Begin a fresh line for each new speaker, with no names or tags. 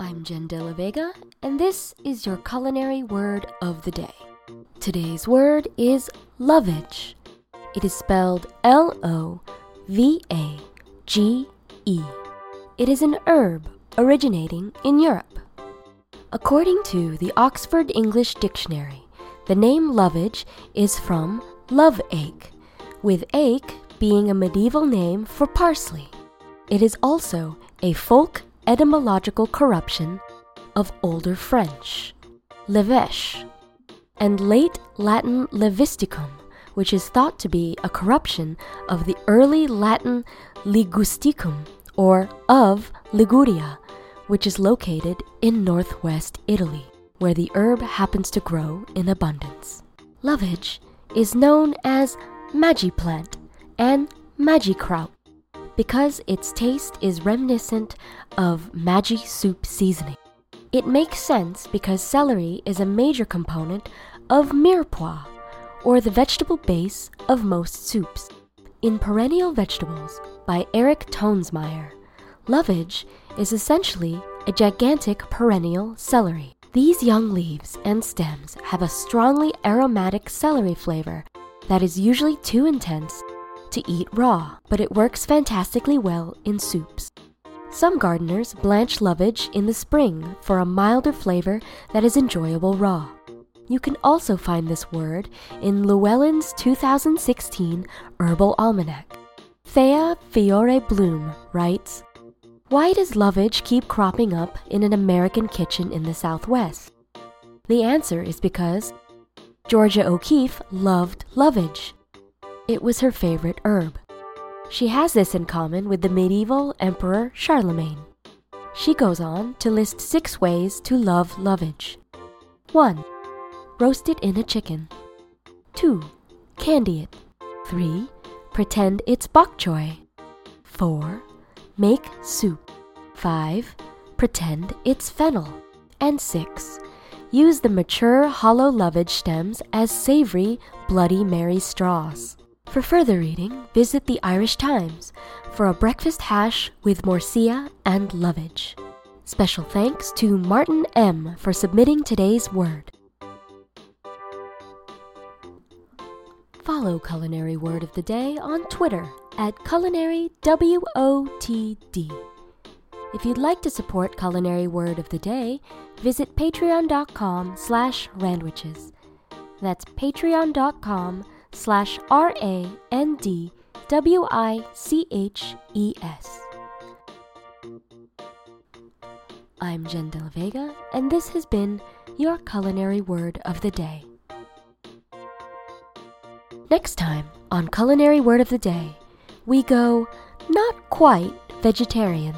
I'm Jen De La Vega, and this is your culinary word of the day. Today's word is lovage. It is spelled L O V A G E. It is an herb originating in Europe. According to the Oxford English Dictionary, the name lovage is from love ache, with ache being a medieval name for parsley. It is also a folk etymological corruption of Older French, levèche, and late Latin levisticum, which is thought to be a corruption of the early Latin ligusticum, or of Liguria, which is located in northwest Italy, where the herb happens to grow in abundance. Lovage is known as Maggi plant and Maggikraut because its taste is reminiscent of Maggi soup seasoning. It makes sense because celery is a major component of mirepoix, or the vegetable base of most soups. In Perennial Vegetables by Eric Toensmeier, lovage is essentially a gigantic perennial celery. These young leaves and stems have a strongly aromatic celery flavor that is usually too intense to eat raw, but it works fantastically well in soups. Some gardeners blanch lovage in the spring for a milder flavor that is enjoyable raw. You can also find this word in Llewellyn's 2016 Herbal Almanac. Thea Fiore Bloom writes Why does lovage keep cropping up in an American kitchen in the Southwest? The answer is because Georgia O'Keeffe loved lovage. It was her favorite herb. She has this in common with the medieval Emperor Charlemagne. She goes on to list six ways to love lovage. 1. Roast it in a chicken. 2. Candy it. 3. Pretend it's bok choy. 4. Make soup. 5. Pretend it's fennel. And 6. Use the mature hollow lovage stems as savory Bloody Mary straws. For further reading, visit the Irish Times for a breakfast hash with morcilla and lovage. Special thanks to Martin M. for submitting today's word. Follow Culinary Word of the Day on Twitter at CulinaryWOTD. If you'd like to support Culinary Word of the Day, visit patreon.com slash randwiches. That's patreon.com slash R-A-N-D-W-I-C-H-E-S. I'm Jen De La Vega, and this has been your Culinary Word of the Day. Next time on Culinary Word of the Day, we go not quite vegetarian.